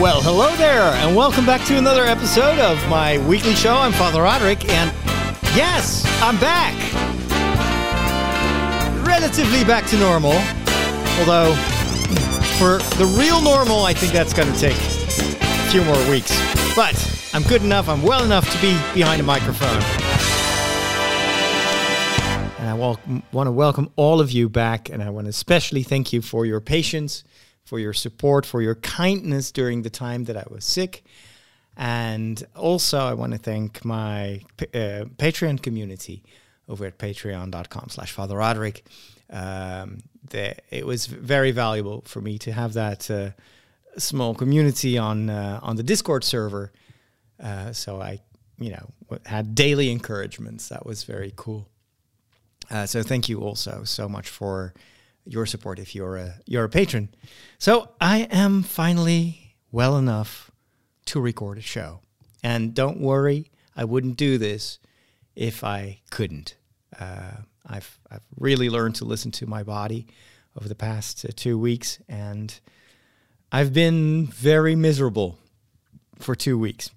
Well, hello there, and welcome back to another episode of my weekly show. I'm Father Roderick, and yes, I'm back. Relatively back to normal, although for the real normal, I think that's going to take a few more weeks. But I'm good enough, I'm well enough to be behind a microphone. And I want to welcome all of you back, and I want to especially thank you for your patience, for your support, for your kindness during the time that I was sick. And also, I want to thank my uh, Patreon community over at patreon.com slash Father Roderick. Um, it was very valuable for me to have that uh, small community on uh, on the Discord server. Uh, so I, you know, had daily encouragements. That was very cool. Uh, so thank you also so much for your support if you're a you're a patron. So I am finally well enough to record a show. And don't worry, I wouldn't do this if I couldn't. Uh, I've I've really learned to listen to my body over the past uh, two weeks, and I've been very miserable for two weeks.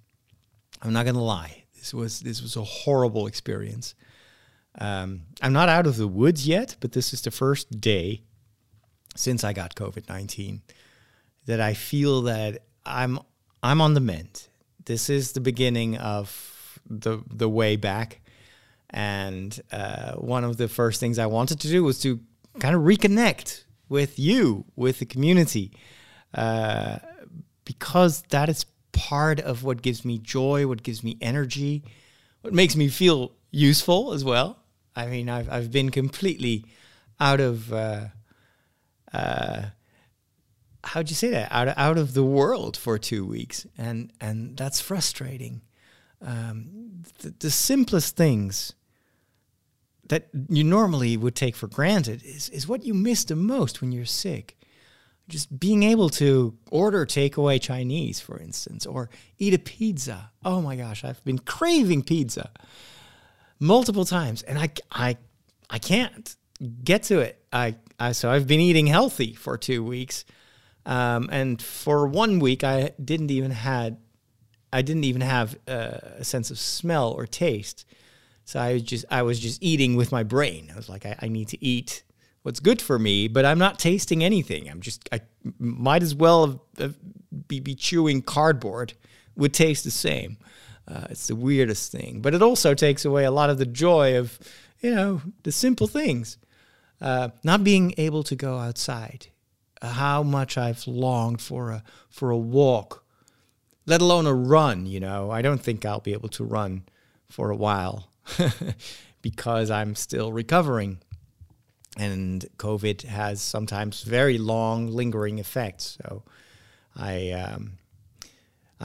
I'm not gonna lie. This was this was a horrible experience. Um, I'm not out of the woods yet, but this is the first day since I got COVID 19 that I feel that I'm I'm on the mend. This is the beginning of the the way back, and uh, one of the first things I wanted to do was to kind of reconnect with you, with the community, uh, because that is part of what gives me joy, what gives me energy, what makes me feel useful as well. I mean, I've I've been completely out of uh, uh, how'd you say that out of, out of the world for two weeks, and and that's frustrating. Um, the, the simplest things that you normally would take for granted is is what you miss the most when you're sick. Just being able to order takeaway Chinese, for instance, or eat a pizza. Oh my gosh, I've been craving pizza multiple times, and I I I can't get to it. I, I so I've been eating healthy for two weeks, um, and for one week I didn't even had I didn't even have uh, a sense of smell or taste. So I was just I was just eating with my brain. I was like, I, I need to eat what's good for me, but I'm not tasting anything. I'm just I might as well have, be, be chewing cardboard. Would taste the same. Uh, it's the weirdest thing, but it also takes away a lot of the joy of, you know, the simple things. Uh, not being able to go outside, uh, how much I've longed for a for a walk, let alone a run. You know, I don't think I'll be able to run for a while because I'm still recovering, and COVID has sometimes very long, lingering effects. So, I. Um,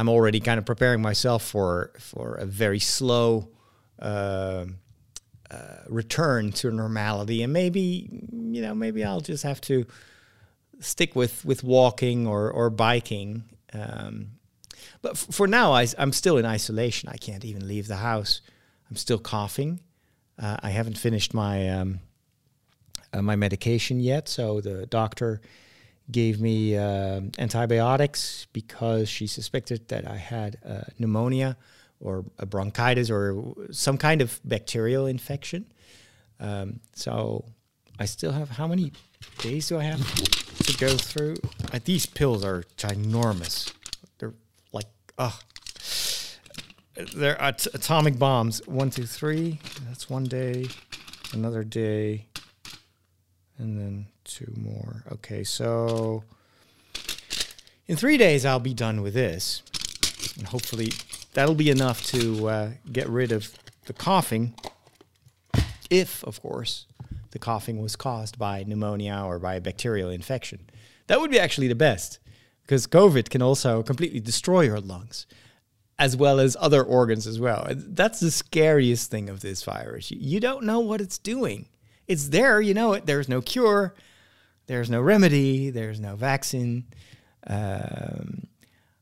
I'm already kind of preparing myself for for a very slow uh, uh, return to normality, and maybe you know maybe I'll just have to stick with with walking or or biking. Um, but f- for now, I, am still in isolation. I can't even leave the house. I'm still coughing. Uh, I haven't finished my um, uh, my medication yet, so the doctor gave me uh, antibiotics because she suspected that I had uh, pneumonia or a bronchitis or some kind of bacterial infection. Um, so I still have how many days do I have to go through? Uh, these pills are ginormous. They're like, oh, they're at- atomic bombs. One, two, three. That's one day. Another day. And then two more. Okay, so in three days I'll be done with this, and hopefully that'll be enough to uh, get rid of the coughing. If, of course, the coughing was caused by pneumonia or by a bacterial infection, that would be actually the best, because COVID can also completely destroy your lungs. As well as other organs as well. That's the scariest thing of this virus. You don't know what it's doing. It's there, you know it. There's no cure there's no remedy, there's no vaccine. Um,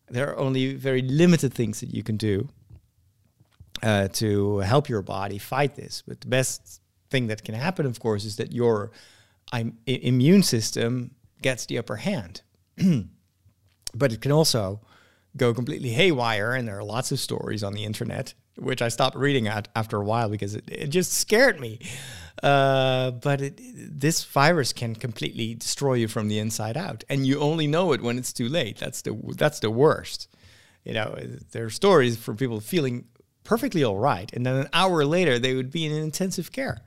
there are only very limited things that you can do uh, to help your body fight this. But the best thing that can happen, of course, is that your um, immune system gets the upper hand. but it can also go completely haywire. And there are lots of stories on the internet, which I stopped reading at after a while because it, it just scared me. Uh, but it, this virus can completely destroy you from the inside out, and you only know it when it's too late. That's the that's the worst. You know, there are stories from people feeling perfectly all right, and then an hour later they would be in intensive care.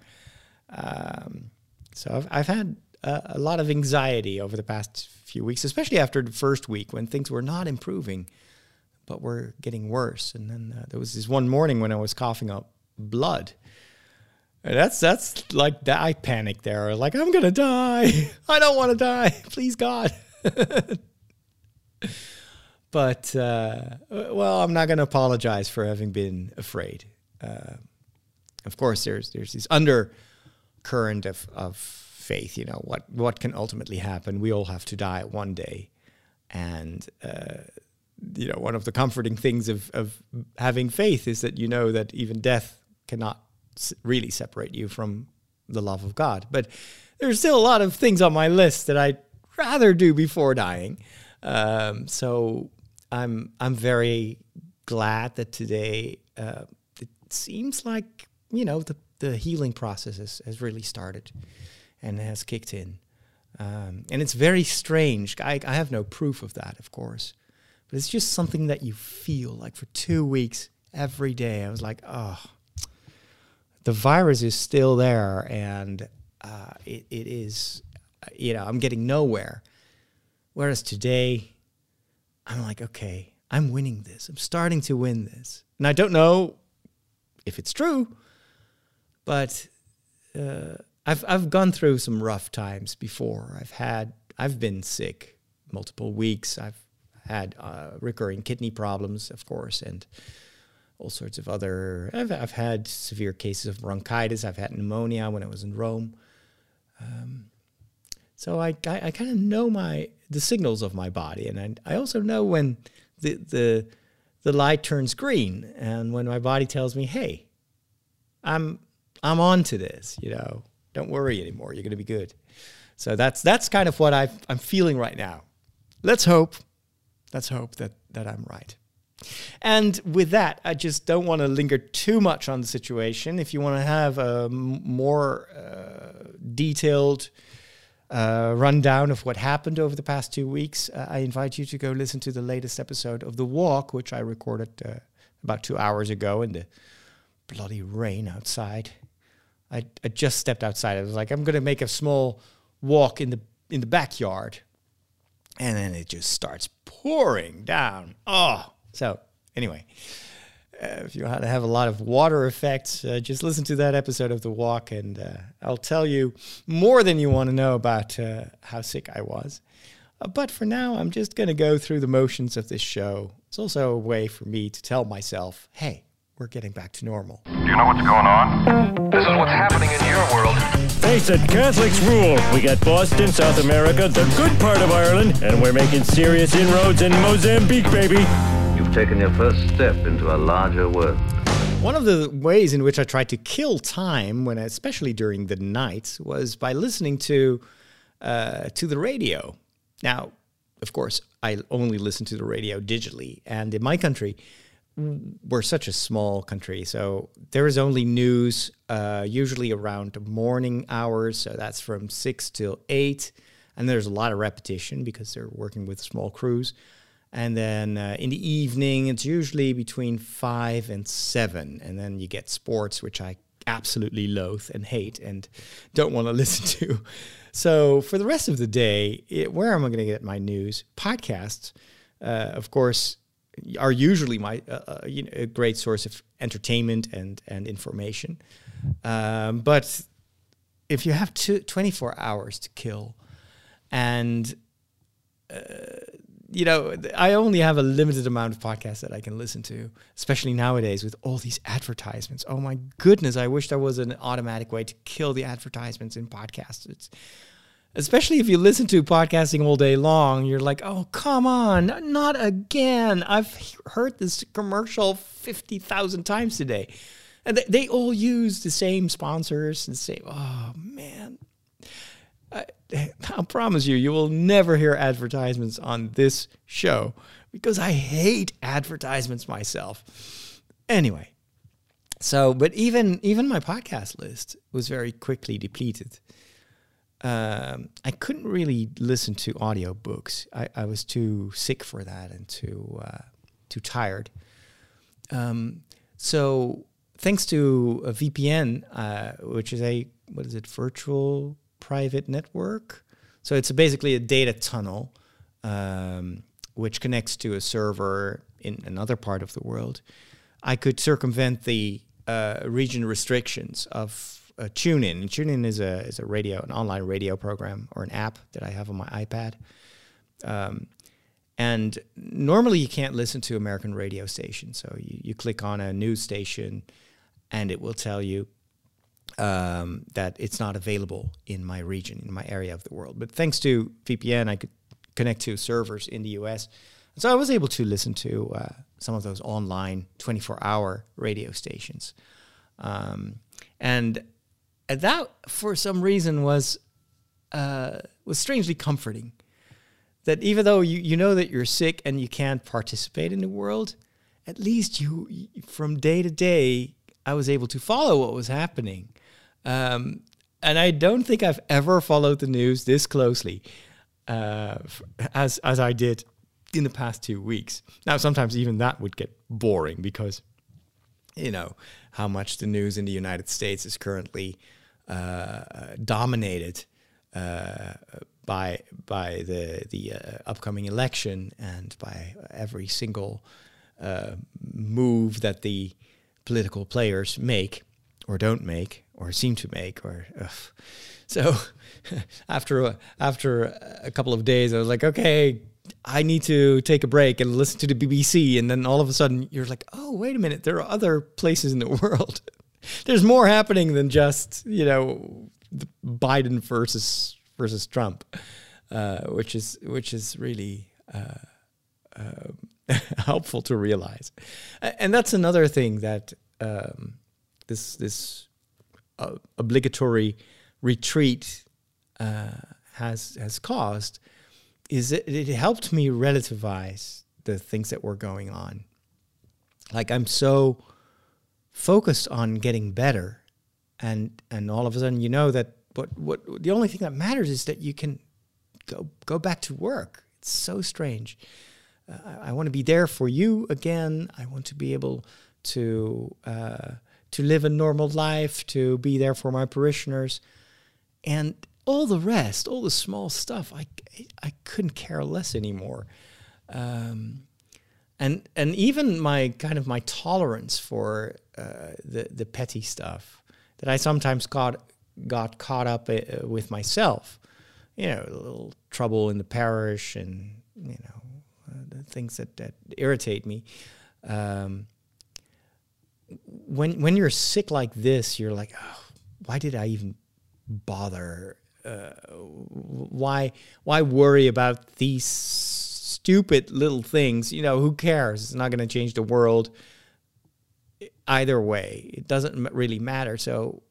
Um, so I've, I've had a, lot of anxiety over the past few weeks, especially after the first week when things were not improving, but were getting worse. And then uh, there was this one morning when I was coughing up blood. That's that's like that. I panicked there. Like I'm gonna die. I don't want to die. Please God. but uh, well, I'm not gonna apologize for having been afraid. Uh, of course, there's there's this undercurrent of of faith. You know what what can ultimately happen. We all have to die one day, and uh, you know one of the comforting things of of having faith is that you know that even death cannot really separate you from the love of God. But there's still a lot of things on my list that I'd rather do before dying. Um, so I'm I'm very glad that today uh, it seems like you know the the healing process has, has really started and has kicked in. Um, and it's very strange. I, I have no proof of that, of course, but it's just something that you feel like for two weeks every day. I was like, oh, the virus is still there and uh, it, it is, you know, I'm getting nowhere. Whereas today, I'm like, okay, I'm winning this. I'm starting to win this. And I don't know if it's true, but uh, I've, I've gone through some rough times before. I've had, I've been sick multiple weeks. I've had uh, recurring kidney problems, of course, and all sorts of other. I've, I've had severe cases of bronchitis. I've had pneumonia when I was in Rome. Um, so I, I, I kind of know my the signals of my body, and I, I also know when the the the light turns green, and when my body tells me, "Hey, I'm I'm on to this," you know, don't worry anymore. You're going to be good. So that's that's kind of what i I'm feeling right now. Let's hope. Let's hope that that I'm right. And with that, I just don't want to linger too much on the situation. If you want to have a more uh, detailed uh, rundown of what happened over the past two weeks, uh, I invite you to go listen to the latest episode of The Walk, which I recorded uh, about two hours ago in the bloody rain outside. I, I just stepped outside. I was like, I'm going to make a small walk in the in the backyard, and then it just starts pouring down. Oh, so, anyway, uh, if you want to have a lot of water effects, uh, just listen to that episode of The Walk, and uh, I'll tell you more than you want to know about uh, how sick I was. Uh, but for now, I'm just going to go through the motions of this show. It's also a way for me to tell myself, hey, we're getting back to normal. Do you know what's going on? This is what's happening in your world. Face it, Catholics rule. We got Boston, South America, the good part of Ireland, and we're making serious inroads in Mozambique, baby taken your first step into a larger world. One of the ways in which I tried to kill time, when especially during the night, was by listening to uh, to the radio. Now, of course, I only listen to the radio digitally, and in my country, we're such a small country, so there is only news uh, usually around morning hours. So that's from six till eight, and there's a lot of repetition because they're working with small crews. And then uh, in the evening, it's usually between five and seven. And then you get sports, which I absolutely loathe and hate and don't want to listen to. So for the rest of the day, it, where am I going to get my news? Podcasts, uh, of course, are usually my uh, uh, you know, a great source of entertainment and and information. Um, but if you have two, 24 hours to kill, and uh, you know, I only have a limited amount of podcasts that I can listen to, especially nowadays with all these advertisements. Oh my goodness, I wish there was an automatic way to kill the advertisements in podcasts. It's especially if you listen to podcasting all day long, you're like, "Oh, come on, not again. I've heard this commercial 50,000 times today." And they, they all use the same sponsors and say, "Oh, man, I, I promise you, you will never hear advertisements on this show because I hate advertisements myself. Anyway, so but even even my podcast list was very quickly depleted. Um, I couldn't really listen to audiobooks. I, I was too sick for that and too uh, too tired. Um, so thanks to a VPN, uh, which is a what is it, virtual private network. So it's basically a data tunnel um, which connects to a server in another part of the world. I could circumvent the uh, region restrictions of uh, TuneIn. TuneIn is a is a radio, an online radio program or an app that I have on my iPad. Um, and normally you can't listen to American radio stations. So you, you click on a news station and it will tell you um, that it's not available in my region, in my area of the world. But thanks to VPN, I could connect to servers in the US. So I was able to listen to uh, some of those online 24 hour radio stations. Um, and that, for some reason, was, uh, was strangely comforting. That even though you, you know that you're sick and you can't participate in the world, at least you, from day to day, I was able to follow what was happening. Um, and I don't think I've ever followed the news this closely uh, as as I did in the past two weeks. Now, sometimes even that would get boring because you know how much the news in the United States is currently uh, dominated uh, by by the the uh, upcoming election and by every single uh, move that the political players make or don't make or seem to make or ugh. so after a, after a couple of days I was like okay I need to take a break and listen to the BBC and then all of a sudden you're like oh wait a minute there are other places in the world. There's more happening than just you know Biden versus versus Trump uh, which is which is really uh, uh, helpful to realize. And that's another thing that um, this this uh, obligatory retreat uh, has has caused is it, it helped me relativize the things that were going on. Like I'm so focused on getting better, and and all of a sudden you know that what what the only thing that matters is that you can go go back to work. It's so strange. Uh, I, I want to be there for you again. I want to be able to uh, to live a normal life, to be there for my parishioners, and all the rest, all the small stuff, I, I couldn't care less anymore. Um, and and even my kind of my tolerance for uh, the the petty stuff that I sometimes got got caught up uh, with myself, you know, a little trouble in the parish and you know uh, the things that that irritate me. Um, when when you're sick like this, you're like, oh, why did I even bother? Uh, why why worry about these stupid little things? You know, who cares? It's not going to change the world either way. It doesn't really matter. So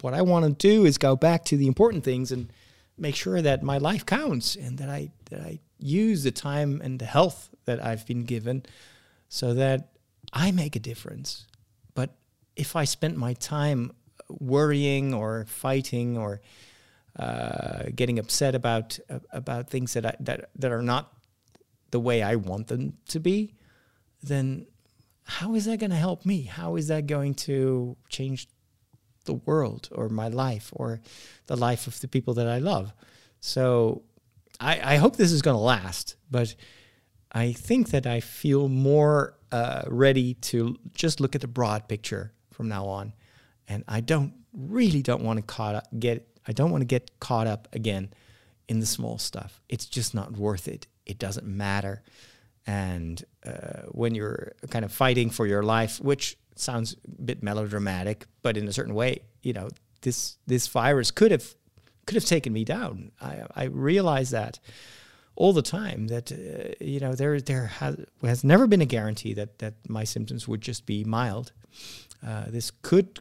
what I want to do is go back to the important things and make sure that my life counts and that I that I use the time and the health that I've been given so that I make a difference if I spent my time worrying or fighting or uh, getting upset about uh, about things that I, that that are not the way I want them to be, then how is that going to help me? How is that going to change the world or my life or the life of the people that I love? So I, I hope this is going to last, but I think that I feel more uh, ready to just look at the broad picture from now on. And I don't really don't want to caught up, get I don't want to get caught up again in the small stuff. It's just not worth it. It doesn't matter. And uh, when you're kind of fighting for your life, which sounds a bit melodramatic, but in a certain way, you know, this this virus could have could have taken me down. I I realize that all the time that uh, you know there there has has never been a guarantee that that my symptoms would just be mild uh, this could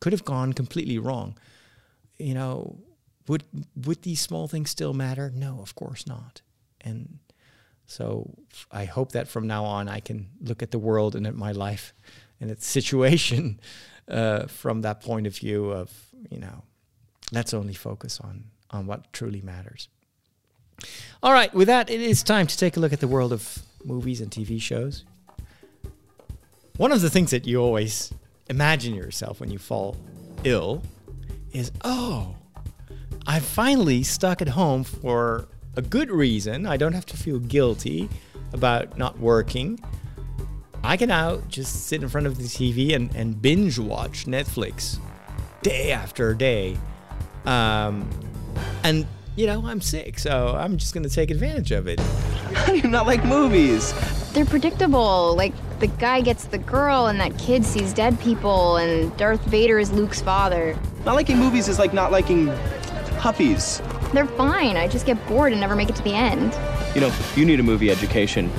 could have gone completely wrong. You know, would would these small things still matter? No, of course not. And So I hope that from now on I can look at the world and at my life and its situation uh, from that point of view of you know, let's only focus on on what truly matters. All right, with that, it is time to take a look at the world of movies and TV shows. One of the things that you always imagine yourself when you fall ill is, oh, I'm finally stuck at home for a good reason. I don't have to feel guilty about not working. I can now just sit in front of the TV and, and binge watch Netflix day after day. Um, and, you know, I'm sick, so I'm just going to take advantage of it. How do you not like movies? They're predictable. Like the guy gets the girl, and that kid sees dead people, and Darth Vader is Luke's father. Not liking movies is like not liking puppies. They're fine. I just get bored and never make it to the end. You know, you need a movie education.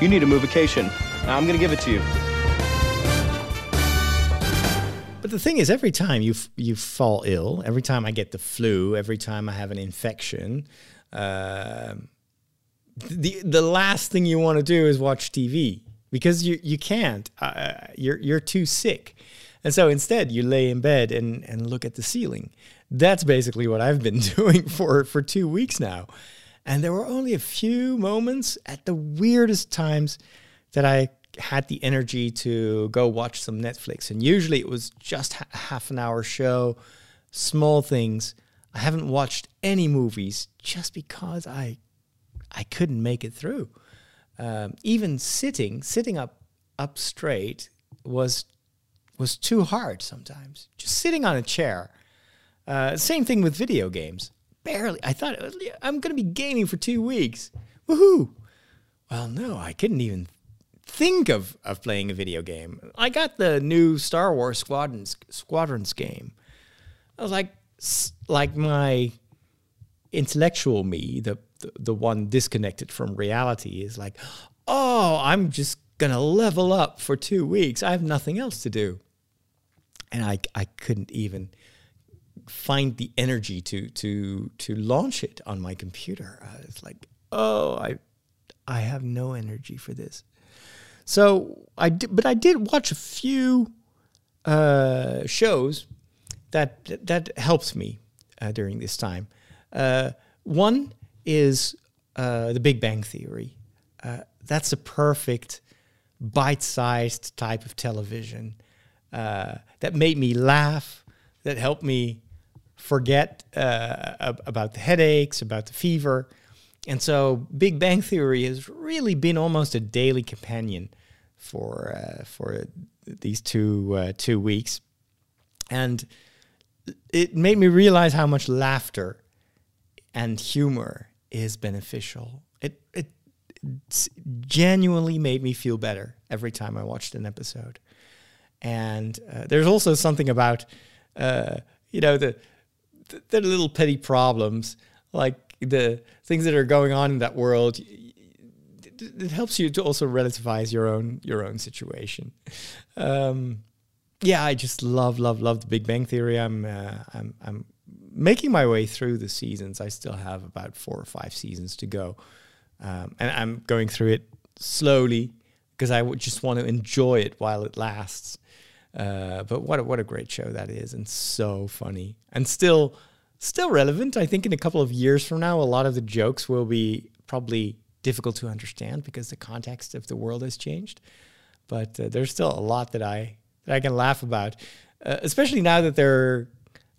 You need a movication. I'm gonna give it to you. But the thing is, every time you f- you fall ill, every time I get the flu, every time I have an infection, um the the last thing you want to do is watch TV because you you can't. Uh, you're you're too sick, and so instead you lay in bed and and look at the ceiling. That's basically what I've been doing for for two weeks now, and there were only a few moments at the weirdest times that I had the energy to go watch some Netflix. And usually it was just a half an hour show, small things. I haven't watched any movies just because I I couldn't make it through. Um, even sitting sitting up up straight was was too hard sometimes. Just sitting on a chair. Uh, same thing with video games. Barely. I thought I'm going to be gaming for two weeks. Woohoo! Well, no, I couldn't even think of of playing a video game. I got the new Star Wars Squadrons Squadrons game. I was like, like my intellectual me, the, the one disconnected from reality, is like, oh, I'm just gonna level up for two weeks. I have nothing else to do, and I I couldn't even find the energy to to to launch it on my computer. I was like, oh, I I have no energy for this. So I did, but I did watch a few uh, shows that that helped me uh, during this time. Uh, one is uh, The Big Bang Theory. Uh, that's a perfect bite-sized type of television uh, that made me laugh, that helped me forget uh, about the headaches, about the fever. And so Big Bang Theory has really been almost a daily companion for uh, for these two uh, two weeks. And it made me realize how much laughter and humor is beneficial. It it genuinely made me feel better every time I watched an episode. And uh, there's also something about uh, you know the, the the little petty problems like the things that are going on in that world it, it helps you to also relativize your own your own situation um, yeah i just love love love the big bang theory i'm uh, i'm i'm making my way through the seasons i still have about four or five seasons to go. Um, and i'm going through it slowly because i just want to enjoy it while it lasts. Uh, but what a, what a great show that is and so funny and still still relevant. I think in a couple of years from now a lot of the jokes will be probably difficult to understand because the context of the world has changed. But uh, there's still a lot that i that i can laugh about uh, especially now that they're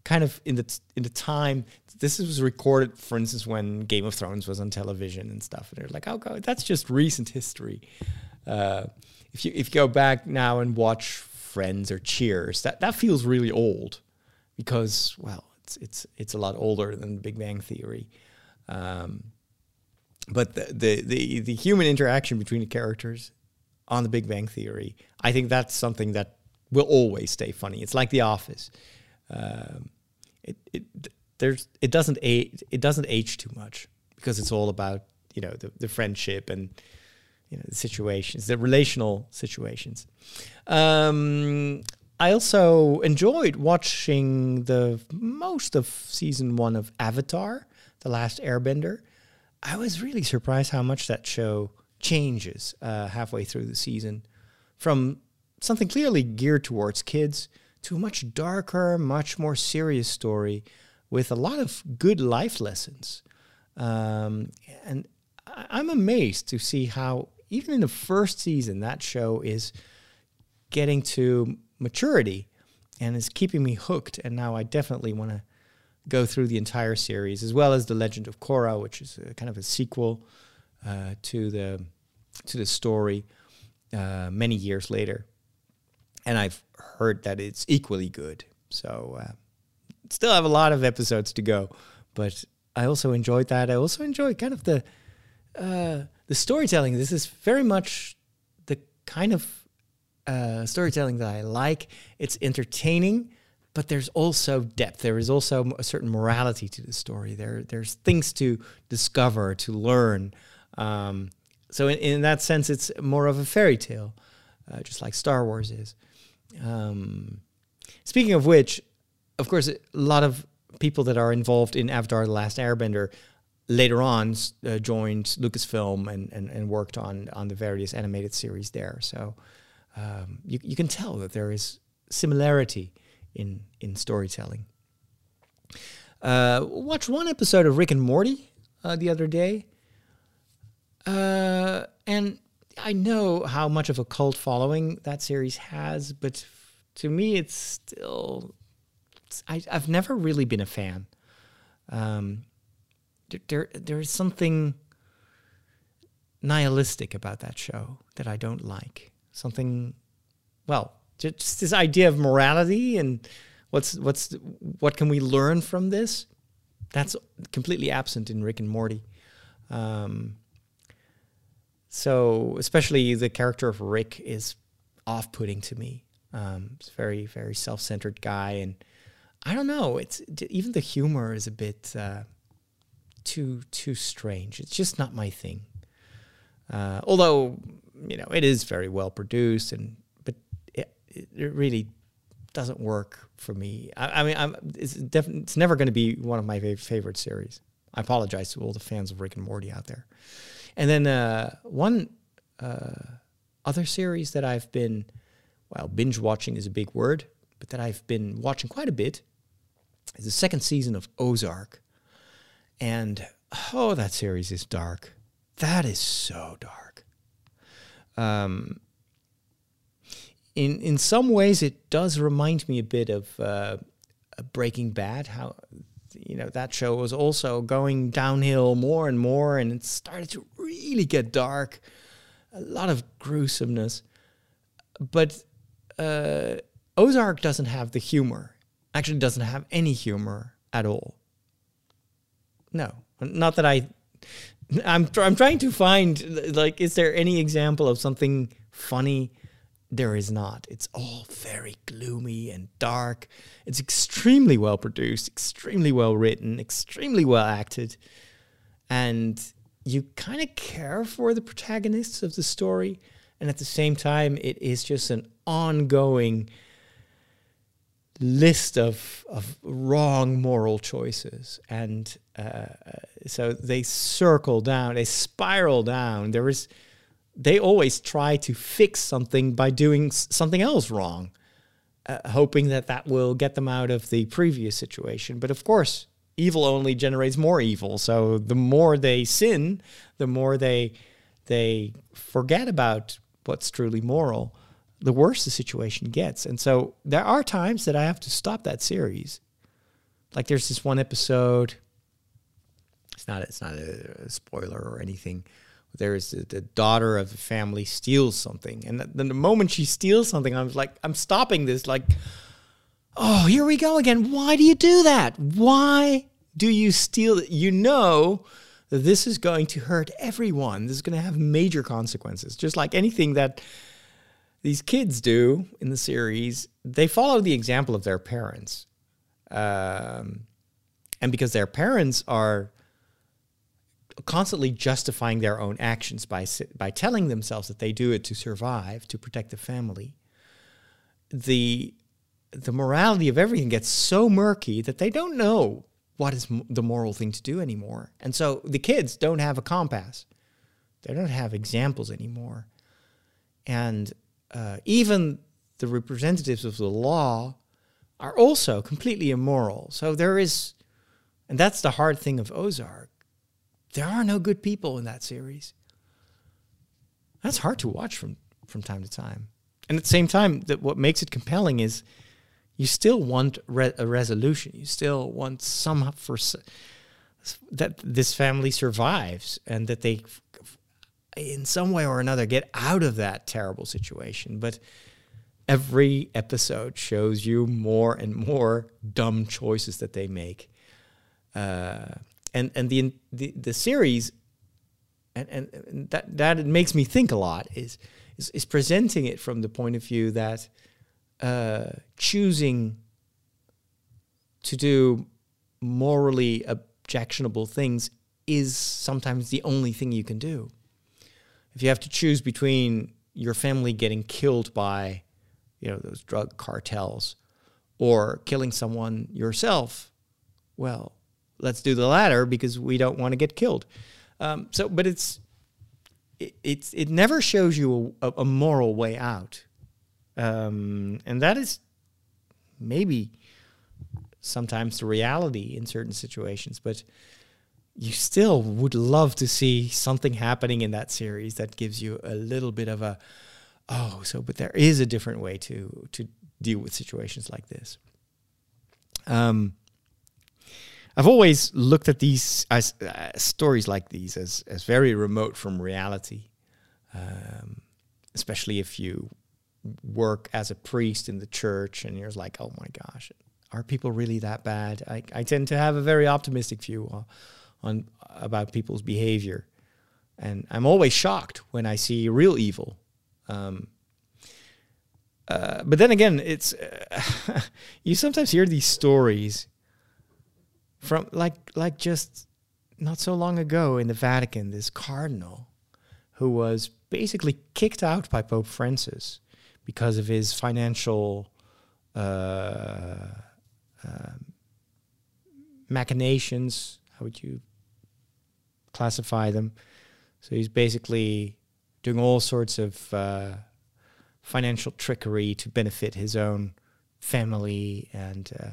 kind of in the in the time this was recorded for instance when game of thrones was on television and stuff and they're like oh god that's just recent history uh, if you if you go back now and watch friends or cheers that that feels really old because well it's it's it's a lot older than the Big Bang Theory. Um, but the, the the the human interaction between the characters on the Big Bang Theory, I think that's something that will always stay funny. It's like The Office. Um, it it there's it doesn't age it doesn't age too much because it's all about you know the the friendship and you know the situations the relational situations. Um i also enjoyed watching the most of season one of avatar the last airbender. I was really surprised how much that show changes uh, halfway through the season from something clearly geared towards kids to a much darker, much more serious story with a lot of good life lessons. Um, and I'm amazed to see how, even in the first season, that show is getting to maturity and is keeping me hooked. And now I definitely want to go through the entire series, as well as the Legend of Korra, which is a, kind of a sequel uh, to the to the story uh, many years later. And I've heard that it's equally good. So uh, still have a lot of episodes to go, but I also enjoyed that. I also enjoyed kind of the uh, the storytelling. This is very much the kind of uh, storytelling that I like. It's entertaining, but there's also depth. There is also a certain morality to the story. There, there's things to discover, to learn. Um, so in, in that sense, it's more of a fairy tale, uh, just like Star Wars is. Um, speaking of which, of course, a lot of people that are involved in Avatar: The Last Airbender later on uh, joined Lucasfilm and, and, and worked on on the various animated series there. So um, you you can tell that there is similarity in in storytelling. Uh, watched one episode of Rick and Morty uh, the other day, uh, and I know how much of a cult following that series has, but to me, it's still it's- I, I've never really been a fan. Um, there, there, there is something nihilistic about that show that I don't like. Something, well, ju- just this idea of morality and what's what's what can we learn from this? That's completely absent in Rick and Morty. Um, so, especially the character of Rick is off-putting to me. Um, it's a very, very self-centered guy, and I don't know. It's even the humor is a bit uh, too too strange. It's just not my thing. Uh, although you know it is very well produced, and but it, it really doesn't work for me. I, I mean, I'm, it's definitely it's never going to be one of my favorite series. I apologize to all the fans of Rick and Morty out there. And then uh, one uh, other series that I've been, well, binge watching is a big word, but that I've been watching quite a bit is the second season of Ozark. And oh, that series is dark. That is so dark. Um, in in some ways, it does remind me a bit of uh, Breaking Bad. How you know that show was also going downhill more and more, and it started to really get dark. A lot of gruesomeness, but uh, Ozark doesn't have the humor. Actually, doesn't have any humor at all. No, not that I. I'm I'm trying to find like, is there any example of something funny? There is not. It's all very gloomy and dark. It's extremely well produced, extremely well written, extremely well acted, and you kind of care for the protagonists of the story, and at the same time, it is just an ongoing list of of wrong moral choices and uh, so they circle down they spiral down there is they always try to fix something by doing something else wrong uh, hoping that that will get them out of the previous situation but of course evil only generates more evil so the more they sin the more they they forget about what's truly moral the worse the situation gets. And so there are times that I have to stop that series. Like there's this one episode. It's not it's not a, spoiler or anything. There's the, the daughter of the family steals something, and then the moment she steals something, I was like, I'm stopping this. Like, oh, here we go again. Why do you do that? Why do you steal? You know that this is going to hurt everyone. This is going to have major consequences. Just like anything that these kids do in the series, they follow the example of their parents. Um, and because their parents are constantly justifying their own actions by, by telling themselves that they do it to survive, to protect the family, the, the morality of everything gets so murky that they don't know what is the moral thing to do anymore. And so the kids don't have a compass. They don't have examples anymore. And uh, even the representatives of the law are also completely immoral. So there is, and that's the hard thing of Ozark. There are no good people in that series. That's hard to watch from from time to time. And at the same time, that what makes it compelling is you still want re- a resolution. You still want some for that this family survives and that they, in some way or another, get out of that terrible situation. But every episode shows you more and more dumb choices that they make. Uh, and and the, the the series, and, and, that that makes me think a lot is, is is presenting it from the point of view that uh, choosing to do morally objectionable things is sometimes the only thing you can do. If you have to choose between your family getting killed by, you know, those drug cartels or killing someone yourself, well, let's do the latter because we don't want to get killed. Um, so, but it's it, it's it never shows you a, a moral way out, um, and that is maybe sometimes the reality in certain situations. But you still would love to see something happening in that series that gives you a little bit of a oh, so but there is a different way to to deal with situations like this. Um, I've always looked at these as uh, stories like these as as very remote from reality, um, especially if you work as a priest in the church and you're like, oh my gosh, are people really that bad? I, I tend to have a very optimistic view on, on about people's behavior, and I'm always shocked when I see real evil. Um, uh, but then again, it's uh, you sometimes hear these stories from like like just not so long ago in the Vatican, this cardinal who was basically kicked out by Pope Francis because of his financial uh, um, machinations. How would you classify them? So he's basically doing all sorts of uh, financial trickery to benefit his own family, and, uh,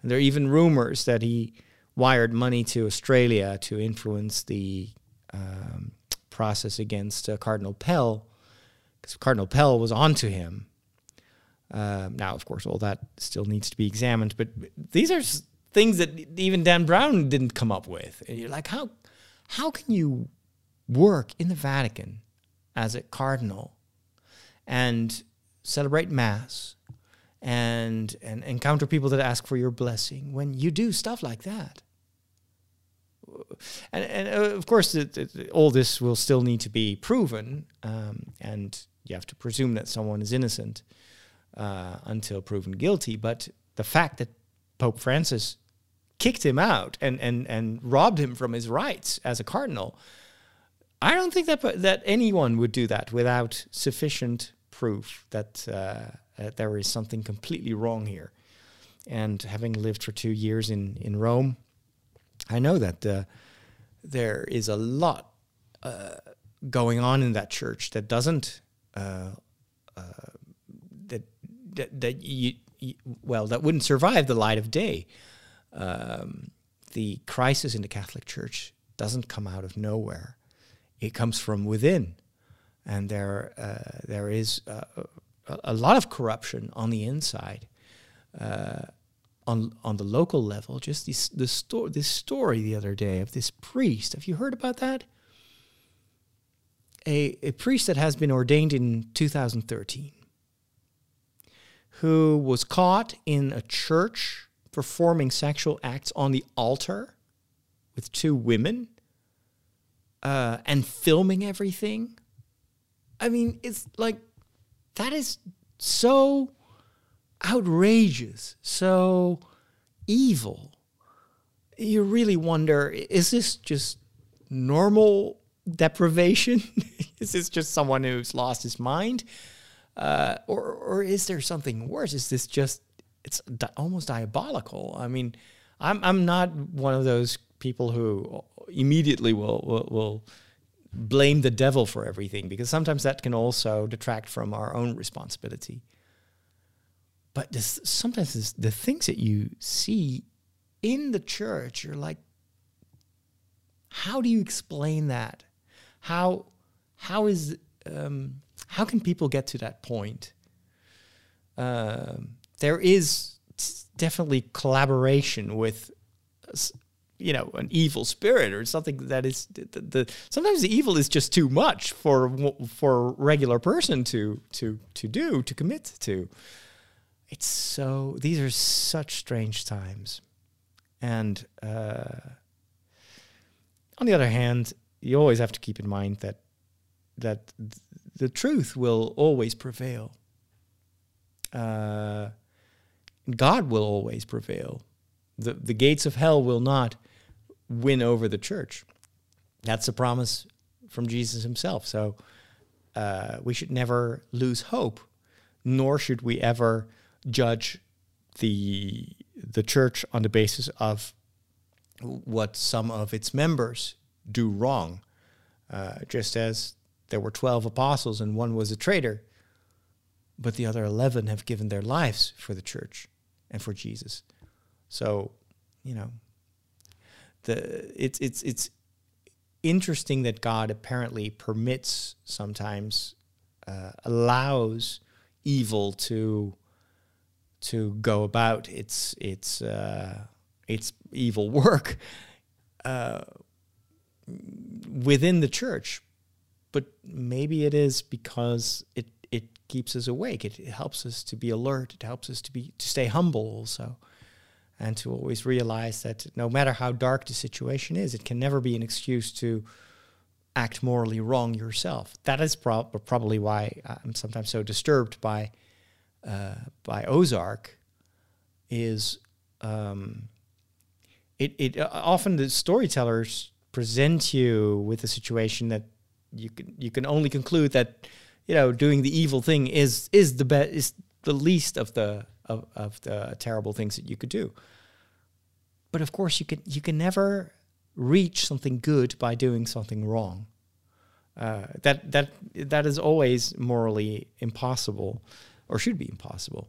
and there are even rumors that he wired money to Australia to influence the um, process against uh, Cardinal Pell, because Cardinal Pell was onto him. Um, now, of course, all that still needs to be examined, but these are things that even Dan Brown didn't come up with. And you're like, how how can you work in the Vatican as a cardinal and celebrate mass and and encounter people that ask for your blessing when you do stuff like that? And, and uh, of course, it, it, all this will still need to be proven, um, and you have to presume that someone is innocent uh, until proven guilty. But the fact that Pope Francis kicked him out and, and, and robbed him from his rights as a cardinal, I don't think that that anyone would do that without sufficient proof that, uh, that there is something completely wrong here. And having lived for two years in, in Rome, I know that uh, there is a lot uh, going on in that church that doesn't uh, uh, that that, that you, you, well that wouldn't survive the light of day. Um, the crisis in the Catholic Church doesn't come out of nowhere; it comes from within, and there uh, there is uh, a, a lot of corruption on the inside on on the local level. Just this the this story the other day of this priest. Have you heard about that? A a priest that has been ordained in 2013, who was caught in a church performing sexual acts on the altar with two women uh, and filming everything. I mean, it's like that is so outrageous, so evil. You really wonder is this just normal deprivation? is this just someone who's lost his mind? Uh, or, or is there something worse? Is this just, it's di- almost diabolical? I mean, I'm I'm not one of those people who immediately will will, will blame the devil for everything because sometimes that can also detract from our own responsibility. But sometimes the things that you see in the church, you're like, how do you explain that? How how is um, how can people get to that point? Um there is definitely collaboration with you know an evil spirit or something that is the, the, the sometimes the evil is just too much for for a regular person to to to do to commit to it's so these are such strange times and uh, on the other hand you always have to keep in mind that that th- the truth will always prevail uh, God will always prevail. The, the gates of hell will not win over the church. That's a promise from Jesus himself. So uh, we should never lose hope, nor should we ever judge the the church on the basis of what some of its members do wrong. Uh, just as there were 12 apostles and one was a traitor, but the other 11 have given their lives for the church and for Jesus. So, you know, the it's it's it's interesting that God apparently permits sometimes uh, allows evil to to go about its its uh, its evil work uh, within the church, but maybe it is because it it keeps us awake. It, it helps us to be alert. It helps us to be to stay humble also, and to always realize that no matter how dark the situation is, it can never be an excuse to act morally wrong yourself. That is prob- probably why I'm sometimes so disturbed by uh, by Ozark. Is um, it it uh, often the storytellers present you with a situation that you can you can only conclude that you know doing the evil thing is is the best is the least of the of, of the terrible things that you could do but of course you can you can never reach something good by doing something wrong uh, that that that is always morally impossible or should be impossible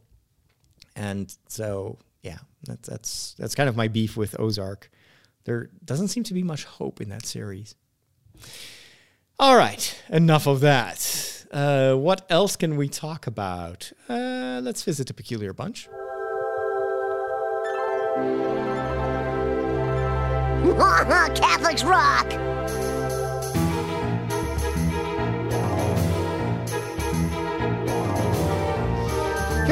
and so yeah that's that's that's kind of my beef with ozark there doesn't seem to be much hope in that series all right, enough of that. Uh, what else can we talk about? Uh, let's visit a peculiar bunch. Catholics rock!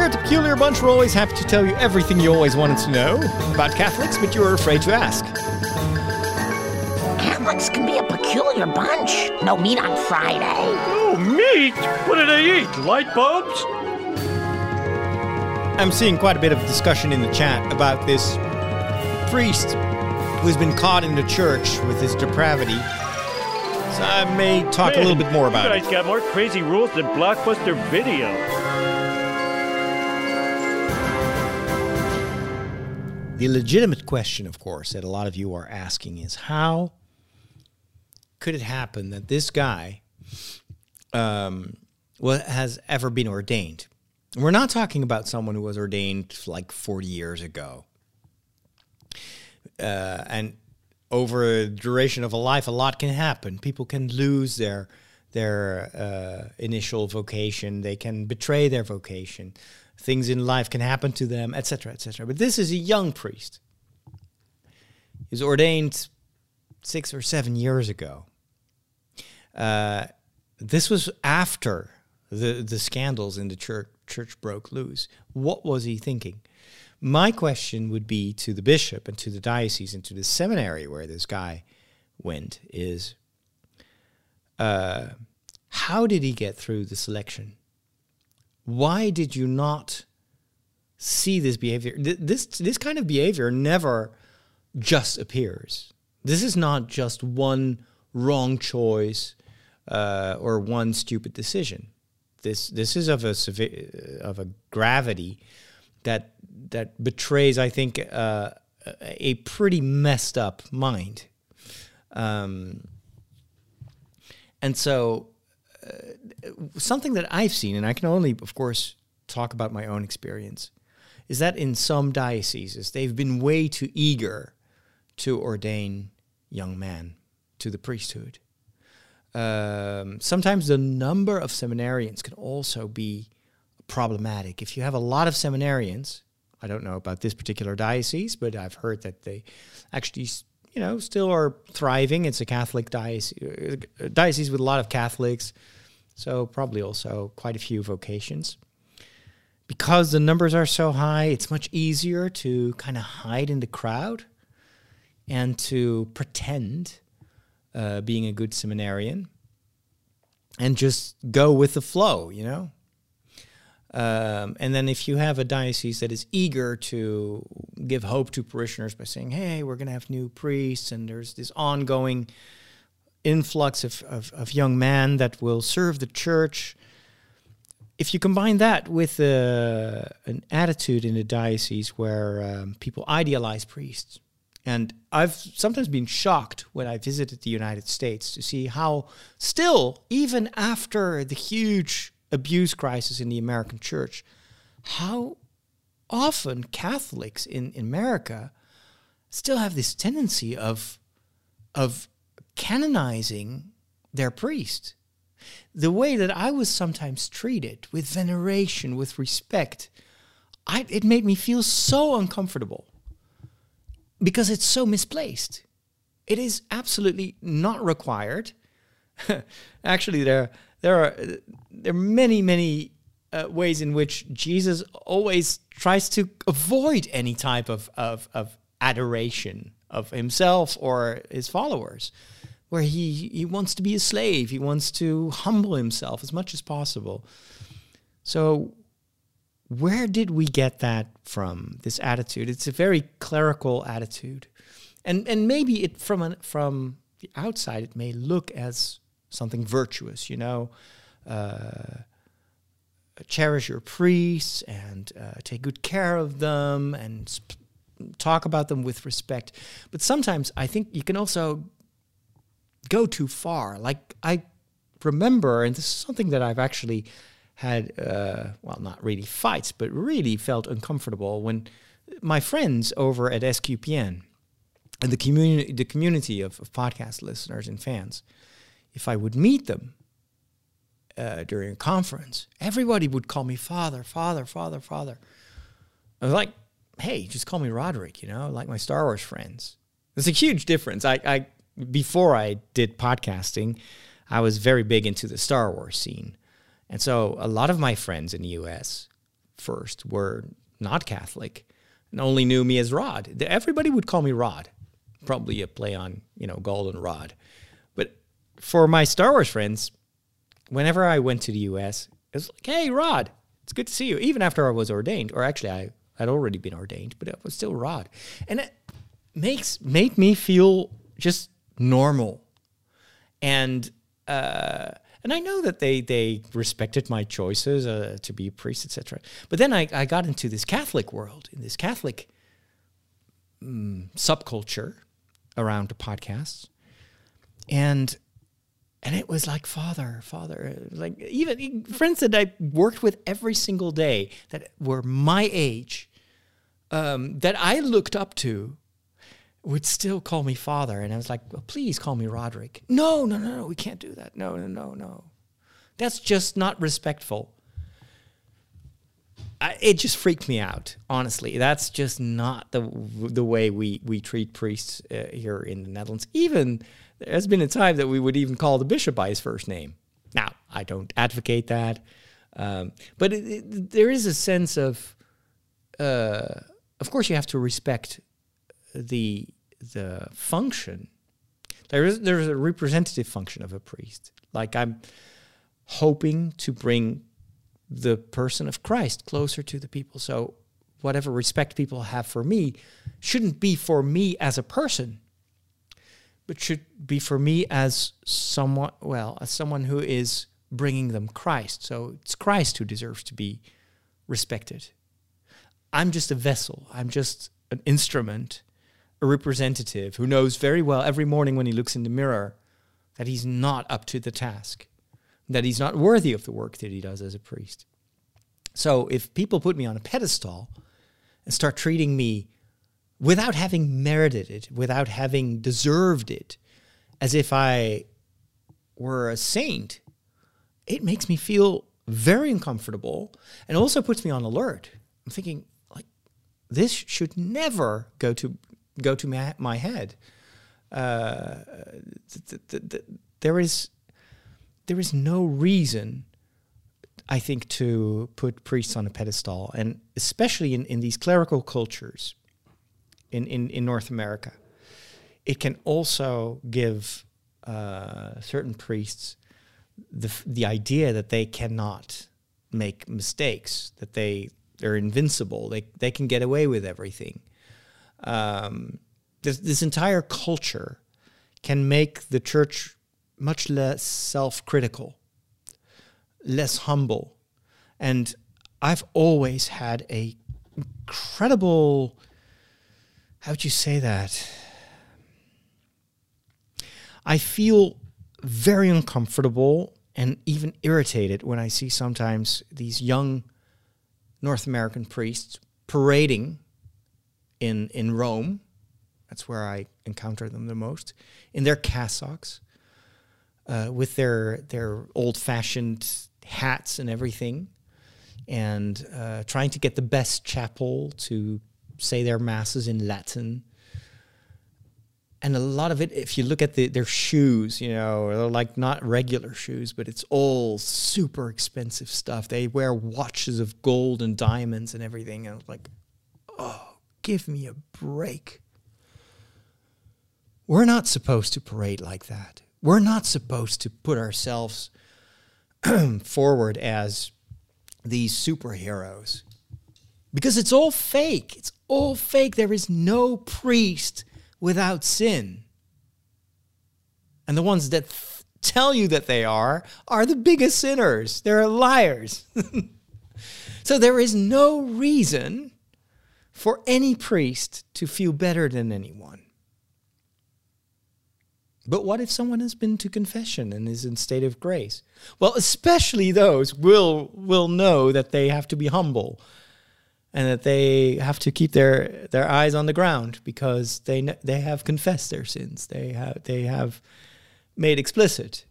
Here at the Peculiar Bunch, we're always happy to tell you everything you always wanted to know about Catholics, but you were afraid to ask. Catholics can be a peculiar bunch. No meat on Friday. Oh, meat? What do they eat? Light bulbs? I'm seeing quite a bit of discussion in the chat about this priest who's been caught in the church with his depravity. So I may talk a little bit more about you it. got more crazy rules than Blockbuster Video. The legitimate question, of course, that a lot of you are asking is how could it happen that this guy um, has ever been ordained? We're not talking about someone who was ordained like 40 years ago. Uh, and over a duration of a life, a lot can happen. People can lose their their uh, initial vocation. They can betray their vocation. Things in life can happen to them, etc., etc. But this is a young priest. He was ordained six or seven years ago. Uh, this was after the the scandals in the church church broke loose. What was he thinking? My question would be to the bishop and to the diocese and to the seminary where this guy went is uh, how did he get through the selection? Why did you not see this behavior? This this kind of behavior never just appears. This is not just one wrong choice uh, or one stupid decision. This this is of a sevi- of a gravity that that betrays, I think, uh, a, pretty messed up mind. Um, and so, uh, something that I've seen, and I can only, of course, talk about my own experience, is that in some dioceses, they've been way too eager to ordain young men to the priesthood. Um, sometimes the number of seminarians can also be problematic. If you have a lot of seminarians, I don't know about this particular diocese, but I've heard that they actually, you know, still are thriving. It's a Catholic diocese, uh, diocese with a lot of Catholics, so probably also quite a few vocations. Because the numbers are so high, it's much easier to kind of hide in the crowd and to pretend uh, being a good seminarian and just go with the flow, you know? Um, and then if you have a diocese that is eager to give hope to parishioners by saying, hey, we're going to have new priests, and there's this ongoing influx of, of, of young men that will serve the church. If you combine that with uh, an attitude in the diocese where um, people idealize priests, and I've sometimes been shocked when I visited the United States to see how, still, even after the huge abuse crisis in the American church, how often Catholics in, in America still have this tendency of, of canonizing their priest. The way that I was sometimes treated with veneration, with respect, I, it made me feel so uncomfortable because it's so misplaced. It is absolutely not required. Actually, there there are there are many many uh, ways in which Jesus always tries to avoid any type of, of of adoration of himself or his followers, where he he wants to be a slave. He wants to humble himself as much as possible. So where did we get that from? This attitude. It's a very clerical attitude, and and maybe it from an, from the outside it may look as something virtuous. You know, uh, cherish your priests and uh, take good care of them and talk about them with respect. But sometimes I think you can also go too far. Like I remember, and this is something that I've actually had, uh, well, not really fights, but really felt uncomfortable when my friends over at SQPN and the community, the community of, of podcast listeners and fans, if I would meet them uh, during a conference, everybody would call me father, father, father, father. I was like, hey, just call me Roderick, you know, like my Star Wars friends. There's a huge difference. I, I before I did podcasting, I was very big into the Star Wars scene. And so a lot of my friends in the US first were not Catholic and only knew me as Rod. Everybody would call me Rod, probably a play on, you know, Golden Rod. For my Star Wars friends, whenever I went to the US, it was like, hey, Rod, it's good to see you. Even after I was ordained, or actually I had already been ordained, but it was still Rod. And it makes made me feel just normal. And uh, and I know that they they respected my choices uh, to be a priest, etc. But then I, I got into this Catholic world, in this Catholic um, subculture around the podcasts, and and it was like father, father, like even friends that I worked with every single day that were my age, um, that I looked up to would still call me father. And I was like, well, please call me Roderick. No, no, no, no, we can't do that. No, no, no, no. That's just not respectful. I, it just freaked me out, honestly. That's just not the the way we, we treat priests uh, here in the Netherlands. Even there's been a time that we would even call the bishop by his first name. Now, I don't advocate that, um, but it, it, there is a sense of, uh, of course, you have to respect the the function. There is there's a representative function of a priest. Like I'm hoping to bring the person of Christ closer to the people. So whatever respect people have for me shouldn't be for me as a person, but should be for me as someone well, as someone who is bringing them Christ. So it's Christ who deserves to be respected. I'm just a vessel. I'm just an instrument a representative who knows very well every morning when he looks in the mirror that he's not up to the task, that he's not worthy of the work that he does as a priest. So if people put me on a pedestal and start treating me without having merited it, without having deserved it, as if I were a saint, it makes me feel very uncomfortable and also puts me on alert. I'm thinking, like, this should never go to go to my, my head. Uh, th- th- th- there is there is no reason, I think, to put priests on a pedestal, and especially in, in these clerical cultures in, in, in North America. It can also give uh, certain priests the, the idea that they cannot make mistakes, that they, they're invincible, they, they can get away with everything. Um, this, this entire culture can make the church much less self critical, less humble. And I've always had a incredible, how would you say that? I feel very uncomfortable and even irritated when I see sometimes these young North American priests parading in in Rome. That's where I encounter them the most in their cassocks, uh, with their their old fashioned hats and everything, and uh, trying to get the best chapel to say their masses in Latin. And a lot of it, if you look at the, their shoes, you know, they're like not regular shoes, but it's all super expensive stuff. They wear watches of gold and diamonds and everything. And like, oh, give me a break. We're not supposed to parade like that. We're not supposed to put ourselves forward as these superheroes because it's all fake. It's all fake. There is no priest without sin. And the ones that th- tell you that they are are the biggest sinners. They're liars. so there is no reason for any priest to feel better than anyone. But what if someone has been to confession and is in state of grace? Well, especially those will will know that they have to be humble and that they have to keep their their eyes on the ground because they they have confessed their sins. They have they have made explicit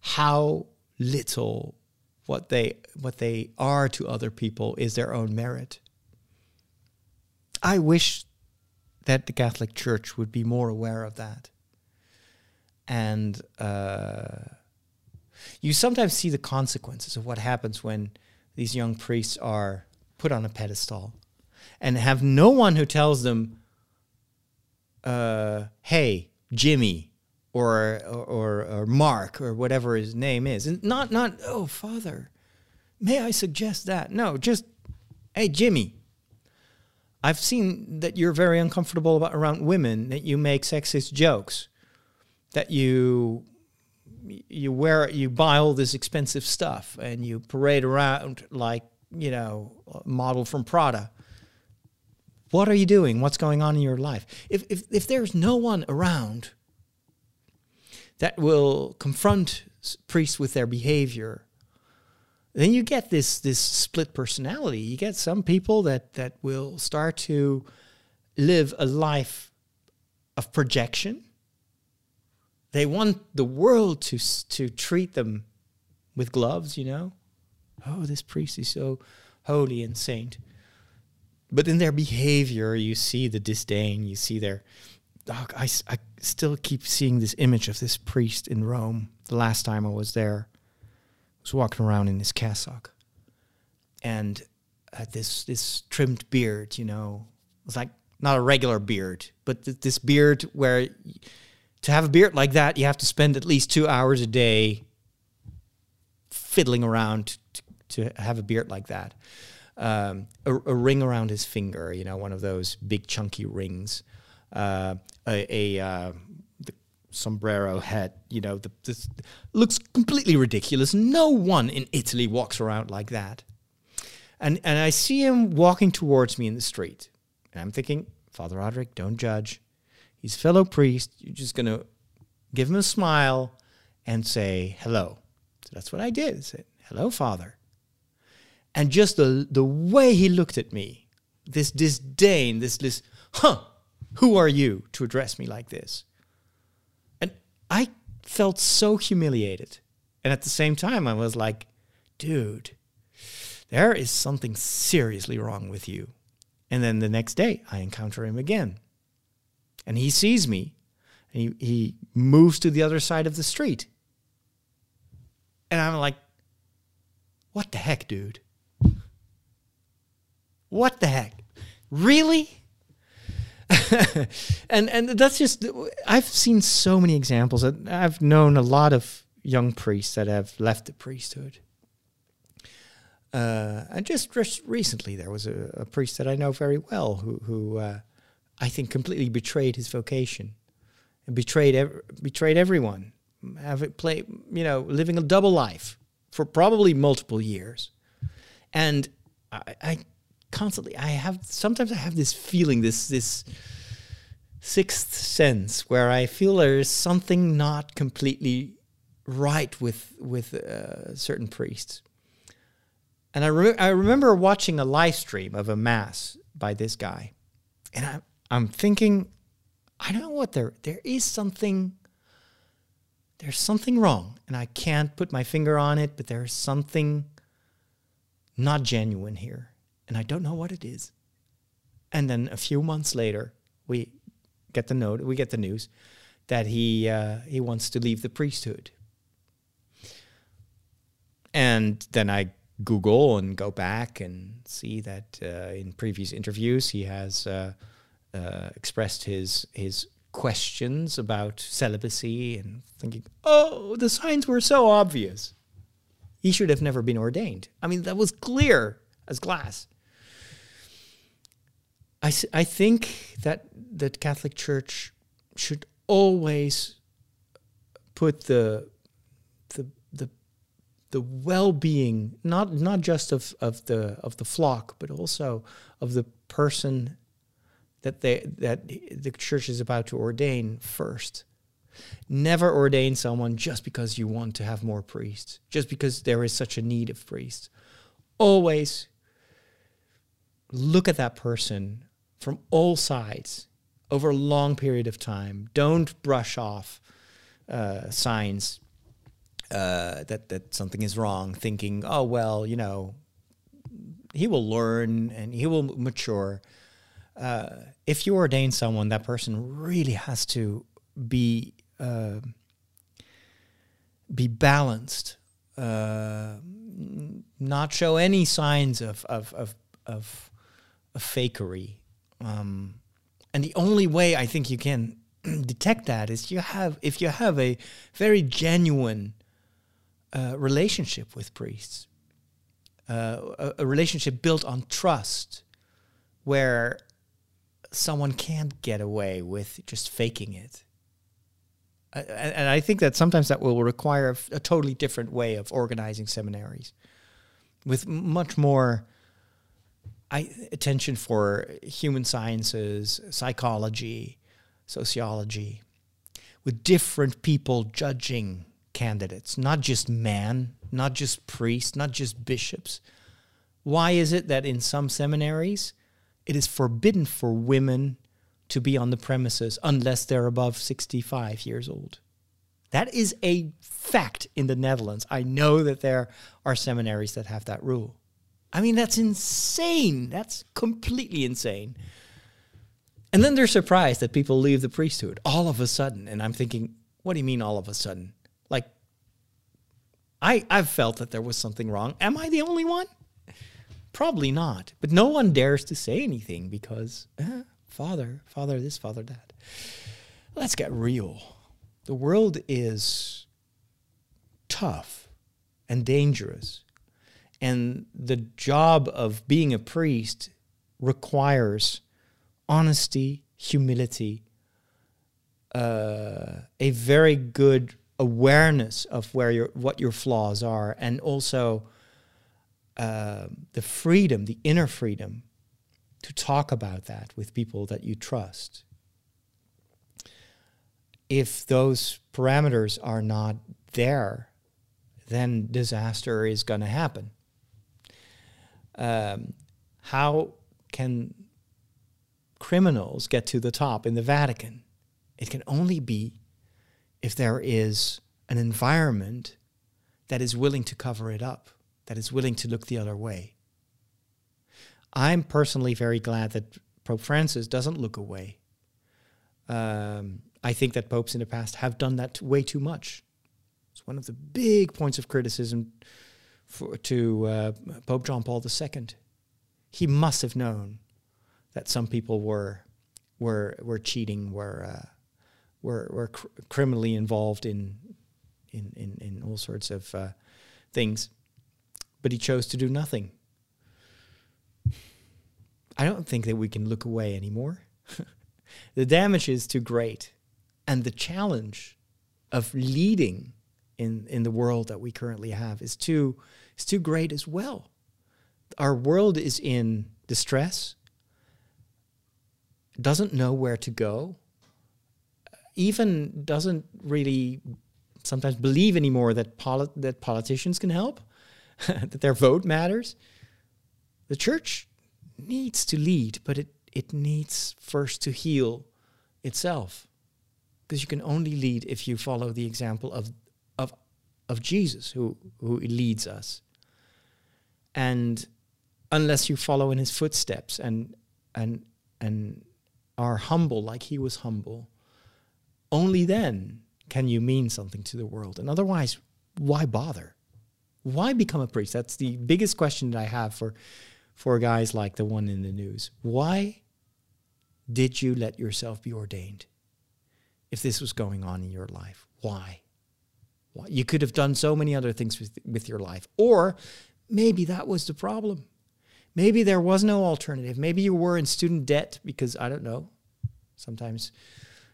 how little what they what they are to other people is their own merit. I wish that the Catholic Church would be more aware of that. And uh, you sometimes see the consequences of what happens when these young priests are put on a pedestal and have no one who tells them, uh, hey, Jimmy, or, or, or Mark, or whatever his name is. And not, not, oh, Father, may I suggest that? No, just, hey, Jimmy. I've seen that you're very uncomfortable about, around women, that you make sexist jokes, that you you wear you buy all this expensive stuff and you parade around like you know, model from Prada. What are you doing? What's going on in your life? If, if, if there's no one around that will confront priests with their behavior, then you get this, this split personality. You get some people that, that will start to live a life of projection. They want the world to, to treat them with gloves, you know? Oh, this priest is so holy and saint. But in their behavior, you see the disdain. You see their. Oh, I, I still keep seeing this image of this priest in Rome. The last time I was there, I was walking around in his cassock, and had this this trimmed beard. You know, it was like not a regular beard, but th- this beard where to have a beard like that, you have to spend at least two hours a day fiddling around to have a beard like that. Um, a, a, ring around his finger, you know, one of those big chunky rings. Uh, a, a uh, sombrero hat, you know, the, looks completely ridiculous. No one in Italy walks around like that. And and I see him walking towards me in the street, and I'm thinking, Father Roderick, don't judge. He's fellow priest. You're just going to give him a smile and say hello. So that's what I did. I said, hello, Father. And just the, the way he looked at me, this disdain, this, this, huh, who are you to address me like this? And I felt so humiliated. And at the same time, I was like, dude, there is something seriously wrong with you. And then the next day, I encounter him again. And he sees me and he, he moves to the other side of the street. And I'm like, what the heck, dude? What the heck? Really? and and that's just I've seen so many examples. I've known a lot of young priests that have left the priesthood. Uh, and just, recently, there was a, a, priest that I know very well who, who uh, I think completely betrayed his vocation and betrayed ev- betrayed everyone. Have it play, you know, living a double life for probably multiple years, and I, I constantly I have sometimes I have this feeling this this sixth sense where I feel there's something not completely right with with uh, certain priests. And I, re- I remember watching a live stream of a mass by this guy, and I, I'm thinking, I don't know what there there is something. There's something wrong, and I can't put my finger on it, but there's something not genuine here, and I don't know what it is. And then a few months later, we get the note, we get the news that he uh, he wants to leave the priesthood. And then I Google and go back and see that uh, in previous interviews he has uh, uh, expressed his his questions about celibacy and thinking, oh, the signs were so obvious. He should have never been ordained. I mean, that was clear as glass. I, I think that the Catholic Church should always put the the the the well-being not not just of, of the of the flock but also of the person that they that the church is about to ordain first. Never ordain someone just because you want to have more priests just because there is such a need of priests. Always look at that person from all sides over a long period of time. Don't brush off uh, signs uh, that that something is wrong, thinking, "Oh well, you know, he will learn and he will mature." Uh, if you ordain someone, that person really has to be uh, be balanced, uh, not show any signs of of of, of, of fakery. Um, and the only way I think you can detect that is you have if you have a very genuine uh, relationship with priests, uh, a, a, relationship built on trust, where someone can't get away with just faking it. And I think that sometimes that will require a totally different way of organizing seminaries, with much more I, attention for human sciences, psychology, sociology, with different people judging candidates, not just men, not just priests, not just bishops. Why is it that in some seminaries it is forbidden for women to be on the premises unless they're above 65 years old? That is a fact in the Netherlands. I know that there are seminaries that have that rule. I mean, that's insane. That's completely insane. And then they're surprised that people leave the priesthood all of a sudden. And I'm thinking, what do you mean all of a sudden? Like, I, I've felt that there was something wrong. Am I the only one? Probably not. But no one dares to say anything because, eh, father, father, this, father, that. Let's get real. The world is tough and dangerous. And the job of being a priest requires honesty, humility, uh, a very good awareness of where your what your flaws are, and also uh, the freedom, the inner freedom, to talk about that with people that you trust. if those parameters are not there, then disaster is going to happen. Um, how can criminals get to the top in the Vatican? It can only be if there is an environment that is willing to cover it up, that is willing to look the other way. I'm personally very glad that Pope Francis doesn't look away. Um, I think that popes in the past have done that way too much. It's one of the big points of criticism for, to uh, Pope John Paul II. He must have known that some people were were were cheating, were uh, were were cr- criminally involved in in in, in all sorts of uh, things, but he chose to do nothing. I don't think that we can look away anymore. the damage is too great, and the challenge of leading in in the world that we currently have is too is too great as well. Our world is in distress, doesn't know where to go, even doesn't really sometimes believe anymore that that politicians can help, that their vote matters. The church needs to lead, but it, it needs first to heal itself. Because you can only lead if you follow the example of, of, Jesus, who, who leads us. And unless you follow in his footsteps and, and, and are humble like he was humble, only then can you mean something to the world. And otherwise, why bother? Why become a priest? That's the biggest question that I have for, for guys like the one in the news. Why did you let yourself be ordained if this was going on in your life? Why? You could have done so many other things with, with your life. Or maybe that was the problem. Maybe there was no alternative. Maybe you were in student debt because, I don't know, sometimes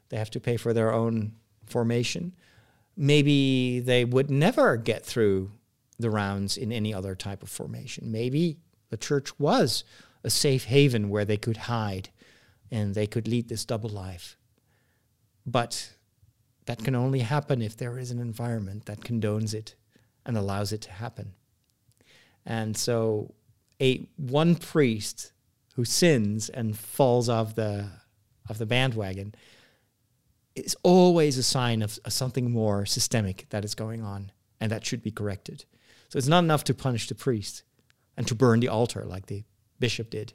they have to pay for their own formation. Maybe they would never get through the rounds in any other type of formation. Maybe the church was a safe haven where they could hide and they could lead this double life. But that can only happen if there is an environment that condones it and allows it to happen. And so a one priest who sins and falls off the of the bandwagon is always a sign of, of something more systemic that is going on and that should be corrected. So it's not enough to punish the priest and to burn the altar like the bishop did.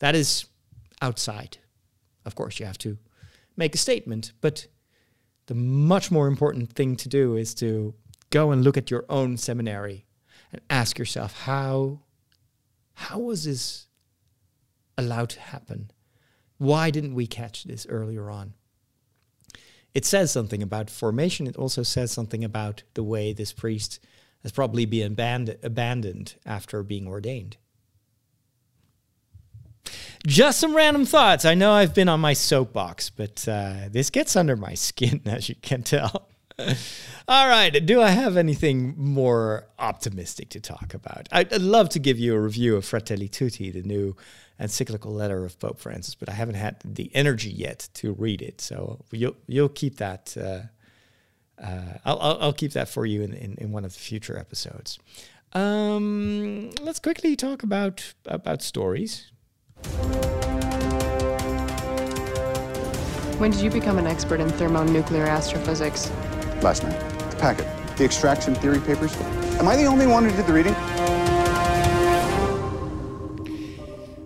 That is outside. Of course, you have to make a statement, but the much more important thing to do is to go and look at your own seminary and ask yourself how how was this allowed to happen? Why didn't we catch this earlier on? It says something about formation. It also says something about the way this priest has probably been abandoned, after being ordained. Just some random thoughts. I know I've been on my soapbox, but uh, this gets under my skin, as you can tell. All right. Do I have anything more optimistic to talk about? I'd, love to give you a review of Fratelli Tutti, the new encyclical letter of Pope Francis, but I haven't had the energy yet to read it. So you'll you'll keep that. Uh, uh, I'll, I'll, I'll keep that for you in, in, in one of the future episodes. Um, let's quickly talk about about stories. When did you become an expert in thermonuclear astrophysics? Last night. The packet. The extraction theory papers. Am I the only one who did the reading?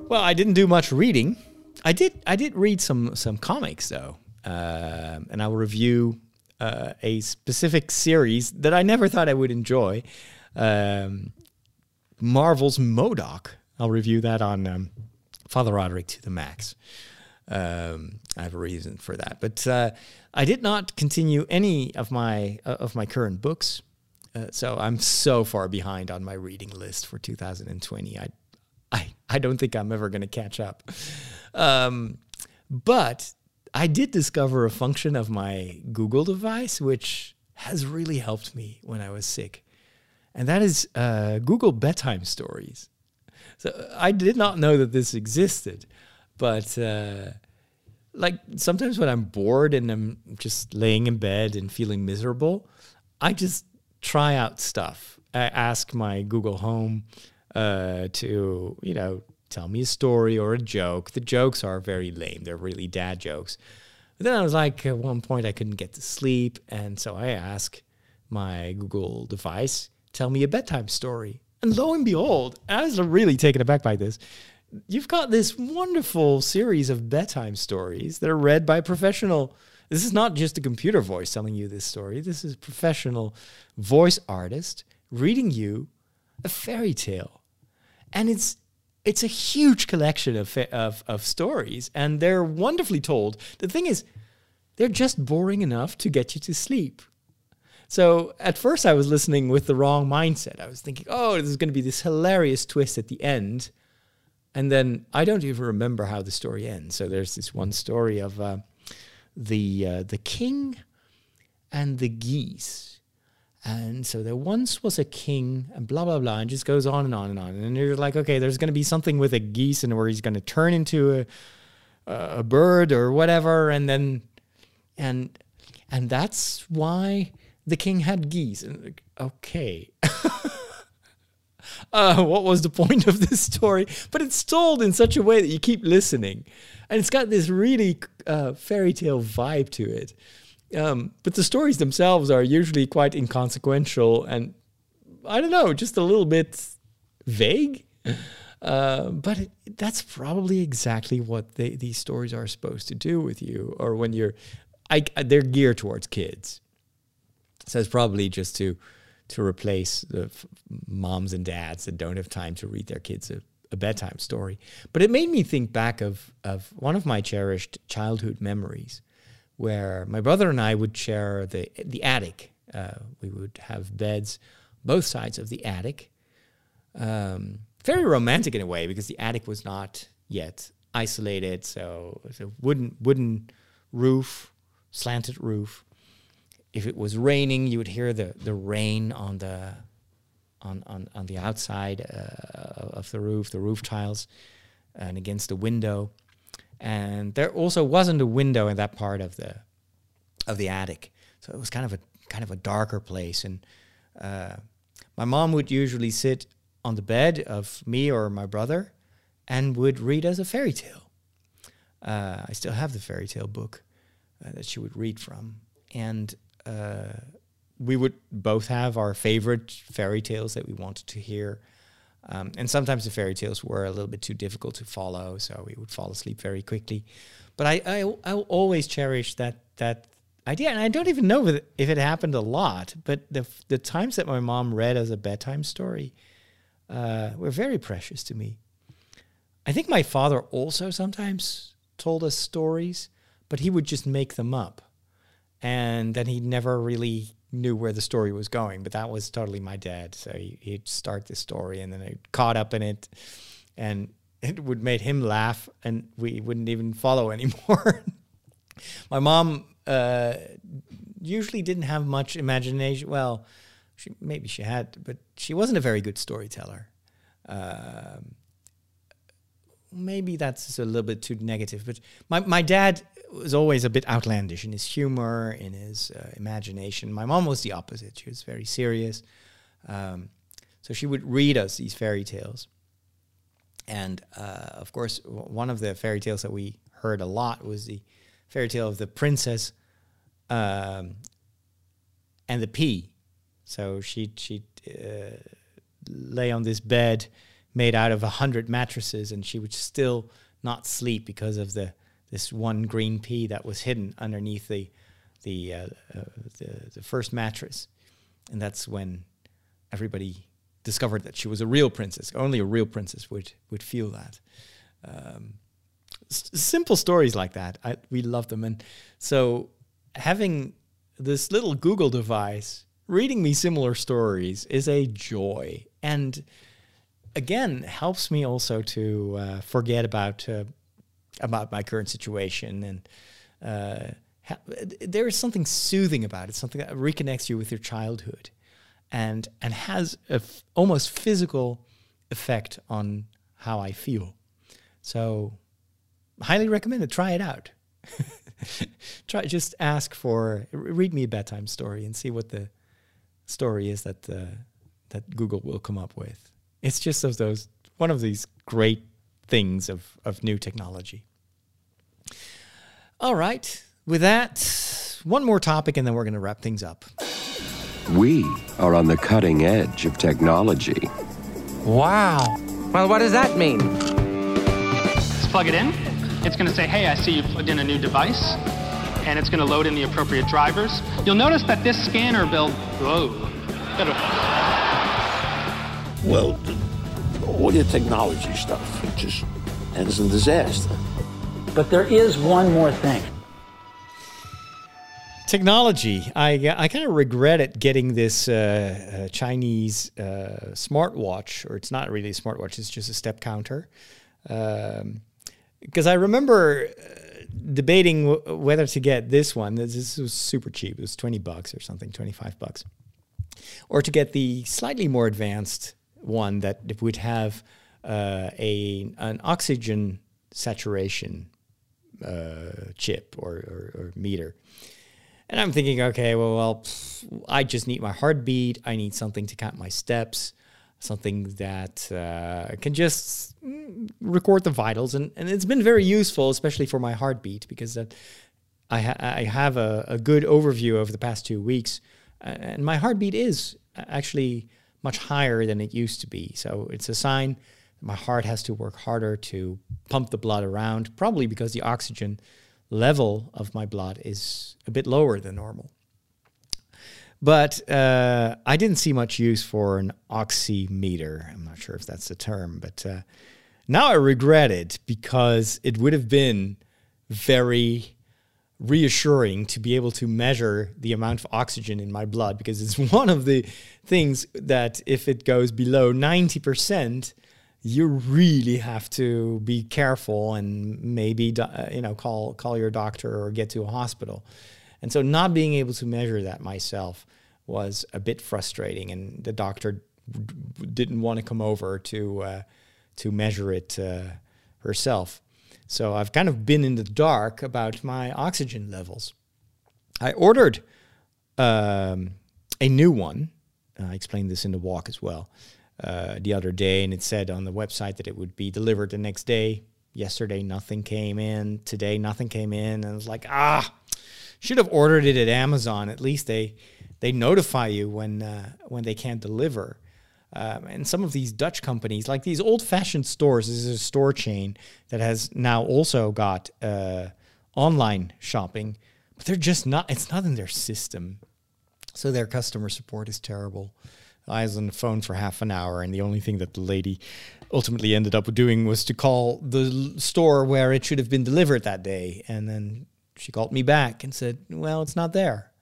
Well, I didn't do much reading. I did. I did read some some comics though, uh, and I will review uh, a specific series that I never thought I would enjoy. Um, Marvel's MODOK. I'll review that on um, Father Roderick to the max. Um, I have a reason for that, but uh, I did not continue any of my uh, of my current books, uh, so I'm so far behind on my reading list for 2020. I I I don't think I'm ever going to catch up. Um, but I did discover a function of my Google device which has really helped me when I was sick, and that is uh, Google bedtime stories. So I did not know that this existed, but uh, like sometimes when I'm bored and I'm just laying in bed and feeling miserable, I just try out stuff. I ask my Google Home uh, to, you know, tell me a story or a joke. The jokes are very lame, they're really dad jokes. But then I was like, at one point, I couldn't get to sleep. And so I ask my Google device, tell me a bedtime story. And lo and behold, I was really taken aback by this. You've got this wonderful series of bedtime stories that are read by professional. This is not just a computer voice telling you this story. This is professional voice artist reading you a fairy tale. And it's it's a huge collection of, of, of stories, and they're wonderfully told. The thing is, they're just boring enough to get you to sleep. So at first, I was listening with the wrong mindset. I was thinking, oh, there's going to be this hilarious twist at the end. And then I don't even remember how the story ends. So there's this one story of uh, the uh, the king and the geese and so there once was a king, and blah, blah, blah, and just goes on and on and on. And you're like, okay, there's going to be something with a geese and where he's going to turn into a, a bird or whatever. And then, and, and that's why the king had geese. Okay. uh, what was the point of this story? But it's told in such a way that you keep listening. And it's got this really uh, fairy tale vibe to it. Um, but the stories themselves are usually quite inconsequential and I don't know, just a little bit vague. Uh, but it, that's probably exactly what they, these stories are supposed to do with you, or when you're, I, they're geared towards kids. So it's probably just to to replace the moms and dads that don't have time to read their kids a, a bedtime story. But it made me think back of of one of my cherished childhood memories where my brother and I would share the the attic. Uh, we would have beds both sides of the attic. Um, very romantic in a way because the attic was not yet isolated, so it's a wooden wooden roof, slanted roof. If it was raining, you would hear the, the rain on the on, on, on the outside uh, of the roof, the roof tiles, and against the window and there also wasn't a window in that part of the of the attic, so it was kind of a kind of a darker place. And uh, my mom would usually sit on the bed of me or my brother, and would read us a fairy tale. Uh, I still have the fairy tale book uh, that she would read from, and uh, we would both have our favorite fairy tales that we wanted to hear. Um, and sometimes the fairy tales were a little bit too difficult to follow, so we would fall asleep very quickly. But I, I, I always cherish that that idea, and I don't even know if it happened a lot. But the the times that my mom read as a bedtime story uh, were very precious to me. I think my father also sometimes told us stories, but he would just make them up, and then he never really knew where the story was going, but that was totally my dad. So he, would start the story and then I caught up in it and it would make him laugh and we wouldn't even follow anymore. my mom uh, usually didn't have much imagination. Well, she, maybe she had, but she wasn't a very good storyteller. Um, maybe that's a little bit too negative, but my, my dad was always a bit outlandish in his humor, in his uh, imagination. My mom was the opposite. She was very serious. Um, so she would read us these fairy tales. And uh, of course, one of the fairy tales that we heard a lot was the fairy tale of the princess um, and the pea. So she'd, she'd uh, lay on this bed made out of a hundred mattresses, and she would still not sleep because of the this one green pea that was hidden underneath the the, uh, uh, the, the first mattress, and that's when everybody discovered that she was a real princess. Only a real princess would would feel that. Um, simple stories like that, I, we love them, and so having this little Google device reading me similar stories is a joy, and again helps me also to uh, forget about uh, about my current situation and uh, ha- there is something soothing about it something that reconnects you with your childhood and and has a f- almost physical effect on how I feel. So highly recommend it try it out. Try just ask for read me a bedtime story and see what the story is that uh, that Google will come up with. It's just of those one of these great things of of new technology. All right, with that, one more topic and then we're going to wrap things up. We are on the cutting edge of technology. Wow. Well, what does that mean? Just plug it in. It's going to say, hey, I see you plugged in a new device. And it's going to load in the appropriate drivers. You'll notice that this scanner built, whoa. Well, all your technology stuff, it just ends in disaster. But there is one more thing. Technology. I I kind of regret it getting this uh, uh, Chinese uh, smartwatch, or it's not really a smartwatch. It's just a step counter. Because I remember uh, debating w- whether to get this one. This, this was super cheap. It was twenty bucks or something, twenty five bucks, or to get the slightly more advanced one that would have uh, a an oxygen saturation uh, chip or, or, or meter. And I'm thinking, okay, well, well, I just need my heartbeat. I need something to count my steps, something that uh, can just mm, record the vitals. And, and it's been very useful, especially for my heartbeat, because that I, ha- I have a, a good overview over the past two weeks. Uh, and my heartbeat is actually much higher than it used to be. So it's a sign my heart has to work harder to pump the blood around, probably because the oxygen level of my blood is a bit lower than normal. But uh, I didn't see much use for an oximeter. I'm not sure if that's the term, but uh, now I regret it because it would have been very reassuring to be able to measure the amount of oxygen in my blood because it's one of the things that if it goes below 90%, you really have to be careful and maybe uh, you know call call your doctor or get to a hospital. And so not being able to measure that myself was a bit frustrating, and the doctor didn't want to come over to uh, to measure it uh, herself. So I've kind of been in the dark about my oxygen levels. I ordered um, a new one. I explained this in the walk as well uh, the other day, and it said on the website that it would be delivered the next day. Yesterday, nothing came in. Today, nothing came in, and I was like, ah, should have ordered it at Amazon. At least they they notify you when uh, when they can't deliver. Um, and some of these Dutch companies, like these old-fashioned stores, this is a store chain that has now also got uh, online shopping, but they're just not. It's not in their system, so their customer support is terrible. I was on the phone for half an hour, and the only thing that the lady ultimately ended up doing was to call the store where it should have been delivered that day. And then she called me back and said, Well, it's not there.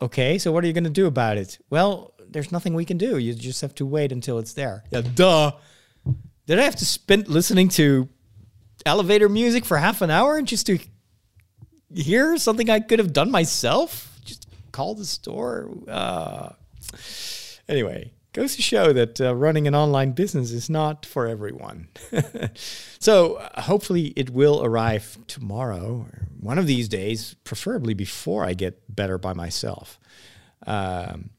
Okay, so what are you going to do about it? Well, there's nothing we can do. You just have to wait until it's there. Yeah, duh. Did I have to spend listening to elevator music for half an hour just to hear something I could have done myself? Just call the store. Uh, anyway, goes to show that uh, running an online business is not for everyone. so uh, hopefully it will arrive tomorrow or one of these days, preferably before I get better by myself. Because um,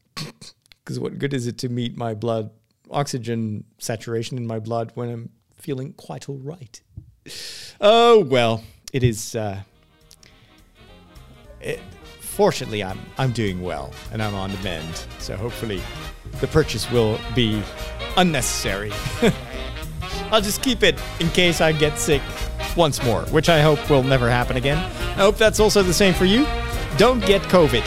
what good is it to meet my blood oxygen saturation in my blood when I'm feeling quite all right? Oh well, it is. Uh, it, fortunately, I'm I'm doing well and I'm on the mend. So hopefully, the purchase will be unnecessary. I'll just keep it in case I get sick once more, which I hope will never happen again. I hope that's also the same for you. Don't get COVID.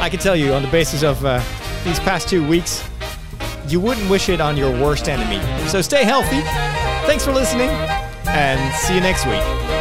I can tell you on the basis of uh, these past two weeks, you wouldn't wish it on your worst enemy. So stay healthy. Thanks for listening, and see you next week.